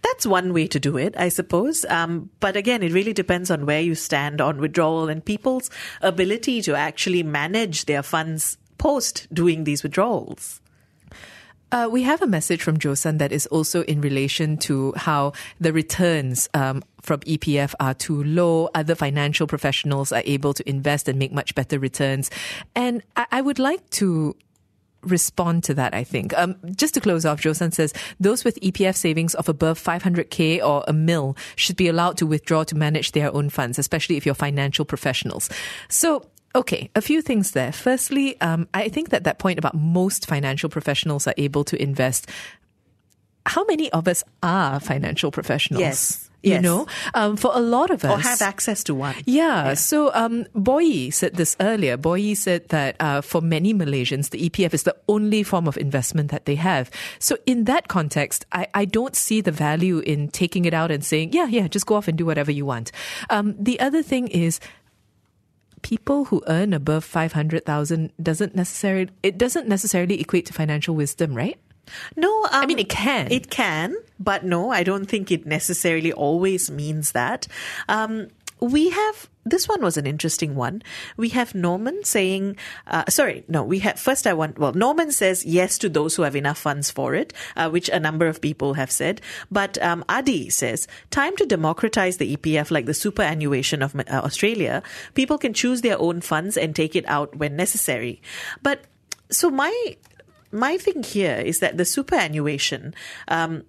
That's one way to do it, I suppose. Um, but again, it really depends on where you stand on withdrawal and people's ability to actually manage their funds post doing these withdrawals. Uh, we have a message from Josan that is also in relation to how the returns um, from EPF are too low. Other financial professionals are able to invest and make much better returns. And I, I would like to respond to that, I think. Um, just to close off, Josan says those with EPF savings of above 500k or a mil should be allowed to withdraw to manage their own funds, especially if you're financial professionals. So Okay, a few things there. Firstly, um, I think that that point about most financial professionals are able to invest. How many of us are financial professionals? Yes. You Yes. know, um, for a lot of us, Or have access to one. yeah. So, um, Boyi said this earlier. Boyi said that uh, for many Malaysians, the EPF is the only form of investment that they have. So, in that context, I, I don't see the value in taking it out and saying, yeah, yeah, just go off and do whatever you want. Um, the other thing is, people who earn above 500,000 doesn't necessarily, it doesn't necessarily equate to financial wisdom, right? No, um, I mean, it can. It can, but no, I don't think it necessarily always means that. Um, we have this one was an interesting one. We have Norman saying, uh, sorry, no, we have first. I want well, Norman says yes to those who have enough funds for it, uh, which a number of people have said. But um, Adi says, time to democratize the EPF like the superannuation of uh, Australia. People can choose their own funds and take it out when necessary. But so my my thing here is that the superannuation um,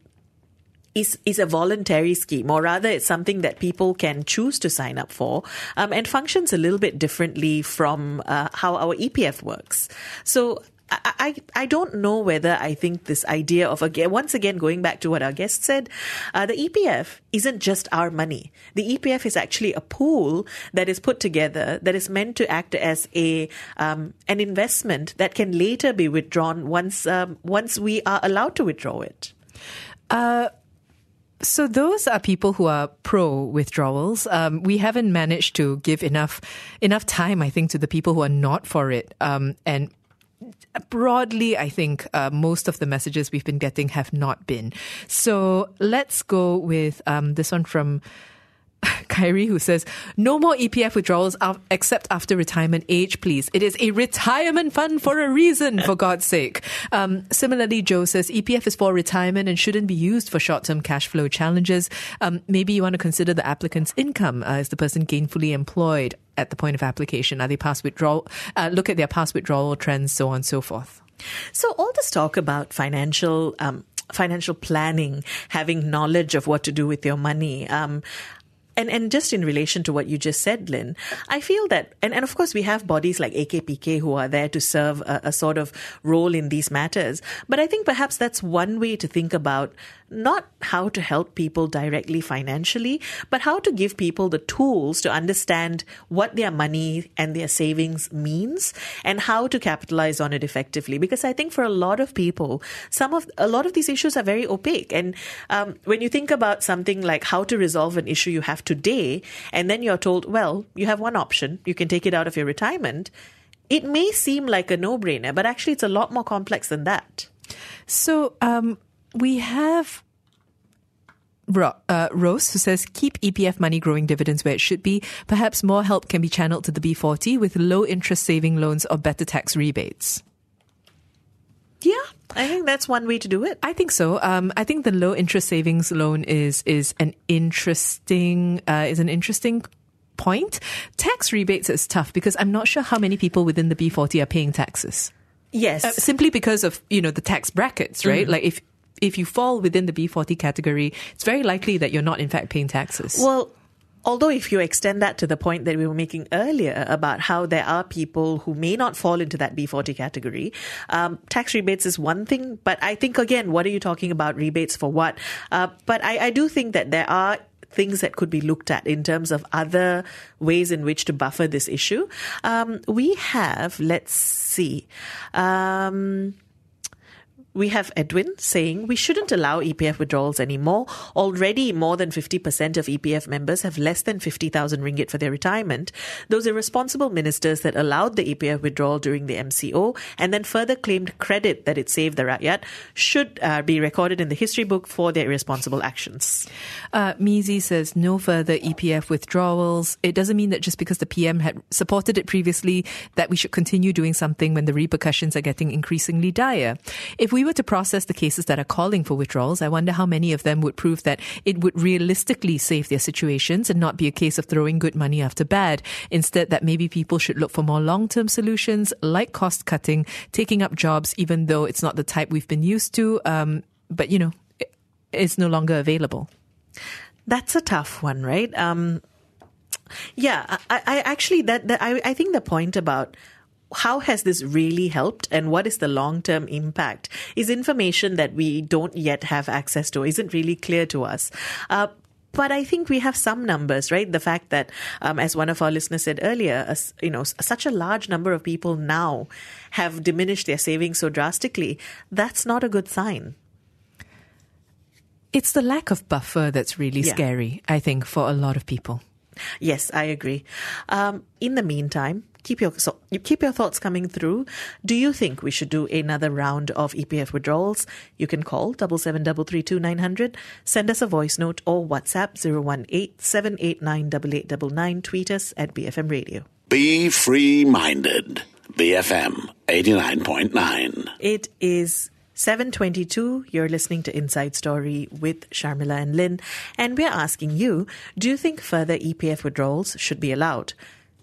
is is a voluntary scheme, or rather, it's something that people can choose to sign up for, um, and functions a little bit differently from uh, how our EPF works. So. I, I don't know whether I think this idea of again once again going back to what our guest said, uh, the EPF isn't just our money. The EPF is actually a pool that is put together that is meant to act as a um, an investment that can later be withdrawn once um, once we are allowed to withdraw it. Uh, So those are people who are pro withdrawals. Um, we haven't managed to give enough enough time, I think, to the people who are not for it. Um, and broadly, I think uh, most of the messages we've been getting have not been. So let's go with um, this one from. Kyrie, who says, No more EPF withdrawals except after retirement age, please. It is a retirement fund for a reason, for God's sake. Um, similarly, Joe says, EPF is for retirement and shouldn't be used for short term cash flow challenges. Um, maybe you want to consider the applicant's income. Uh, is the person gainfully employed at the point of application? Are they past withdrawal? Uh, look at their past withdrawal trends, so on and so forth. So all this talk about financial um, financial planning, having knowledge of what to do with your money. Um, and and just in relation to what you just said, Lynn, I feel that, and, and of course we have bodies like AKPK who are there to serve a, a sort of role in these matters. But I think perhaps that's one way to think about not how to help people directly financially, but how to give people the tools to understand what their money and their savings means and how to capitalize on it effectively. Because I think for a lot of people, some of a lot of these issues are very opaque. And um, when you think about something like how to resolve an issue you have today, and then you're told, well, you have one option, you can take it out of your retirement. It may seem like a no-brainer, but actually, it's a lot more complex than that. So, um, we have uh, Rose, who says, keep EPF money growing dividends where it should be. Perhaps more help can be channeled to the B40 with low interest saving loans or better tax rebates. Yeah, I think that's one way to do it. I think so. Um, I think the low interest savings loan is is an interesting uh, is an interesting point. Tax rebates is tough because I'm not sure how many people within the B40 are paying taxes. Yes, uh, simply because of you know the tax brackets, right? Mm. Like if if you fall within the B40 category, it's very likely that you're not in fact paying taxes. Well, although if you extend that to the point that we were making earlier about how there are people who may not fall into that B40 category, um, tax rebates is one thing. But I think, again, what are you talking about? Rebates for what? Uh, but I, I do think that there are things that could be looked at in terms of other ways in which to buffer this issue. Um, we have, let's see. Um, we have Edwin saying we shouldn't allow EPF withdrawals anymore. Already, more than 50% of EPF members have less than 50,000 ringgit for their retirement. Those irresponsible ministers that allowed the EPF withdrawal during the MCO and then further claimed credit that it saved the rakyat should uh, be recorded in the history book for their irresponsible actions. Uh, Mizi says no further EPF withdrawals. It doesn't mean that just because the PM had supported it previously that we should continue doing something when the repercussions are getting increasingly dire. If we were to process the cases that are calling for withdrawals, I wonder how many of them would prove that it would realistically save their situations and not be a case of throwing good money after bad. Instead, that maybe people should look for more long term solutions like cost cutting, taking up jobs, even though it's not the type we've been used to. Um, but, you know, it's no longer available. That's a tough one, right? Um, yeah, I, I actually that, that I, I think the point about how has this really helped and what is the long term impact is information that we don't yet have access to, isn't really clear to us. Uh, but I think we have some numbers, right? The fact that, um, as one of our listeners said earlier, a, you know, such a large number of people now have diminished their savings so drastically. That's not a good sign. It's the lack of buffer that's really yeah. scary, I think, for a lot of people. Yes, I agree. Um, in the meantime, keep your so, keep your thoughts coming through. Do you think we should do another round of EPF withdrawals? You can call double seven double three two nine hundred. Send us a voice note or WhatsApp zero one eight seven eight nine double eight double nine. Tweet us at BFM Radio. Be free minded. BFM eighty nine point nine. It is 722, you're listening to Inside Story with Sharmila and Lynn, and we're asking you, do you think further EPF withdrawals should be allowed?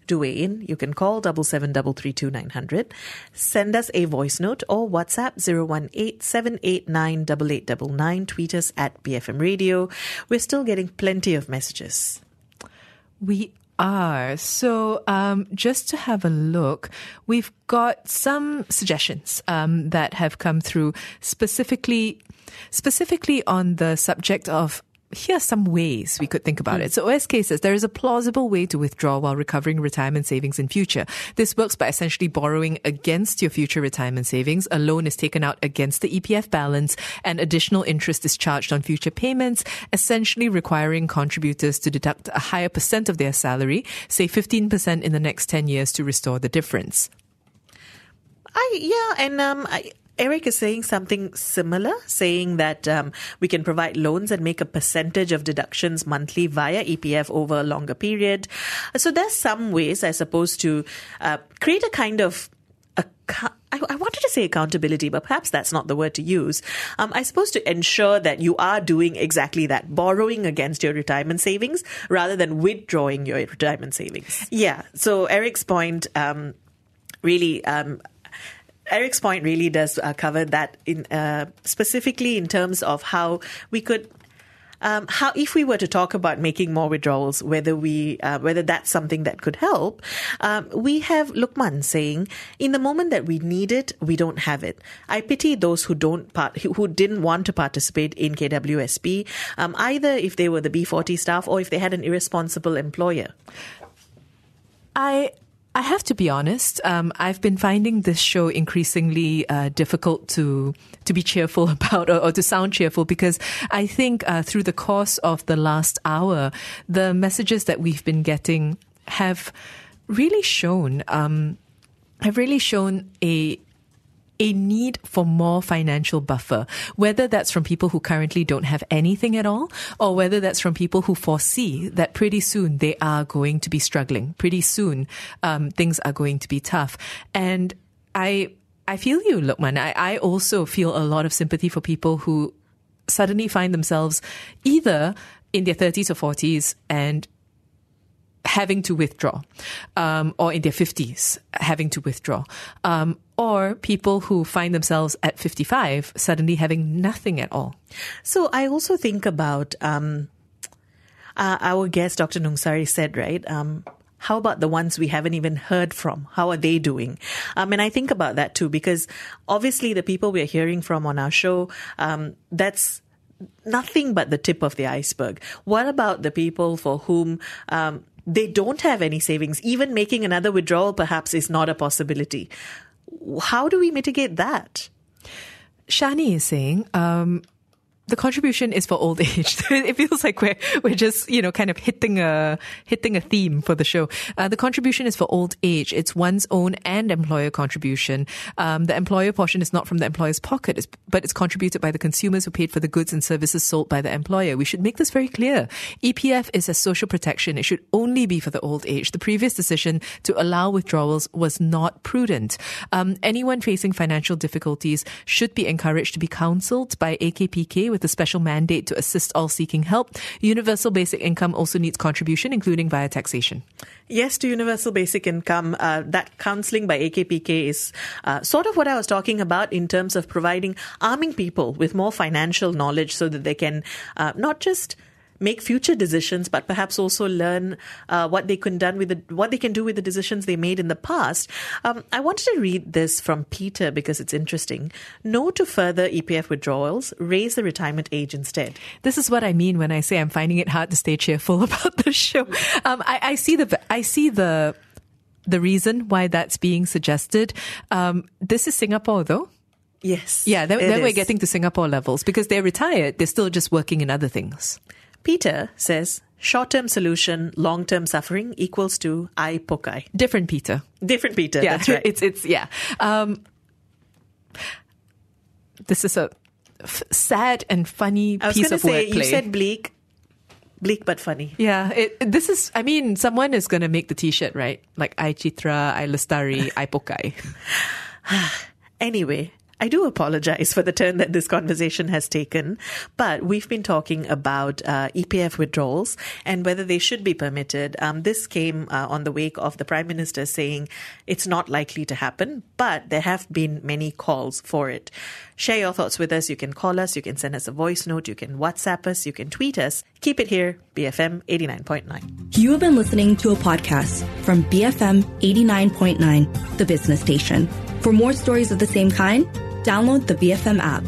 To weigh in, you can call double seven double three two nine hundred, send us a voice note or WhatsApp zero one eight seven eight nine double eight double nine. Tweet us at BFM Radio. We're still getting plenty of messages. We are. So, um, just to have a look, we've got some suggestions um, that have come through specifically, specifically on the subject of here are some ways we could think about it. So OSK says there is a plausible way to withdraw while recovering retirement savings in future. This works by essentially borrowing against your future retirement savings. A loan is taken out against the EPF balance and additional interest is charged on future payments, essentially requiring contributors to deduct a higher percent of their salary, say 15% in the next 10 years to restore the difference. I yeah, and um, I, Eric is saying something similar, saying that um, we can provide loans and make a percentage of deductions monthly via EPF over a longer period. So there's some ways, I suppose, to uh, create a kind of a. I, I wanted to say accountability, but perhaps that's not the word to use. Um, I suppose to ensure that you are doing exactly that, borrowing against your retirement savings rather than withdrawing your retirement savings. Yeah. So Eric's point, um, really, um, Eric's point really does uh, cover that in uh, specifically in terms of how we could. Um, how if we were to talk about making more withdrawals, whether we uh, whether that's something that could help, um, we have Lukman saying, in the moment that we need it, we don't have it. I pity those who don't part, who didn't want to participate in KWSP, um, either if they were the B40 staff or if they had an irresponsible employer. I I have to be honest. Um, I've been finding this show increasingly uh, difficult to to be cheerful about or, or to sound cheerful because I think uh, through the course of the last hour, the messages that we've been getting have really shown um, have really shown a a need for more financial buffer, whether that's from people who currently don't have anything at all, or whether that's from people who foresee that pretty soon they are going to be struggling. Pretty soon, um, things are going to be tough. And I, I feel you, Lukman. I, I also feel a lot of sympathy for people who suddenly find themselves either in their 30s or 40s and having to withdraw, um, or in their 50s having to withdraw, um, or people who find themselves at 55 suddenly having nothing at all. So I also think about um, uh, our guest, Dr. Nungsari, said, right? Um, how about the ones we haven't even heard from? How are they doing? Um, and I think about that too, because obviously the people we're hearing from on our show, um, that's nothing but the tip of the iceberg. What about the people for whom um, they don't have any savings? Even making another withdrawal perhaps is not a possibility. How do we mitigate that? Shani is saying, um, the contribution is for old age. it feels like we're we're just you know kind of hitting a hitting a theme for the show. Uh, the contribution is for old age. It's one's own and employer contribution. Um, the employer portion is not from the employer's pocket, but it's contributed by the consumers who paid for the goods and services sold by the employer. We should make this very clear. EPF is a social protection. It should only be for the old age. The previous decision to allow withdrawals was not prudent. Um, anyone facing financial difficulties should be encouraged to be counselled by AKPK with a special mandate to assist all seeking help. Universal basic income also needs contribution, including via taxation. Yes, to universal basic income. Uh, that counseling by AKPK is uh, sort of what I was talking about in terms of providing, arming people with more financial knowledge so that they can uh, not just make future decisions, but perhaps also learn uh, what they can done with the, what they can do with the decisions they made in the past. Um, I wanted to read this from Peter because it's interesting. No to further EPF withdrawals. Raise the retirement age instead. This is what I mean when I say I'm finding it hard to stay cheerful about the show. Um, I, I see the I see the the reason why that's being suggested. Um, this is Singapore, though. Yes. Yeah, then, then we're getting to Singapore levels because they're retired. They're still just working in other things. Peter says short term solution, long term suffering equals to I pokai. Different Peter. Different Peter. Yeah, that's right. It's it's yeah. Um, this is a f- sad and funny I was piece of say, wordplay. You said bleak, bleak but funny. Yeah, it, this is. I mean, someone is going to make the T-shirt, right? Like i-Citra, I Lestari, I Pokai. Anyway, I do apologize for the turn that this conversation has taken, but we've been talking about uh, EPF withdrawals and whether they should be permitted. Um, this came uh, on the wake of the Prime Minister saying it's not likely to happen, but there have been many calls for it. Share your thoughts with us. You can call us, you can send us a voice note, you can WhatsApp us, you can tweet us. Keep it here, BFM 89.9. You have been listening to a podcast from BFM 89.9, the business station. For more stories of the same kind, download the BFM app.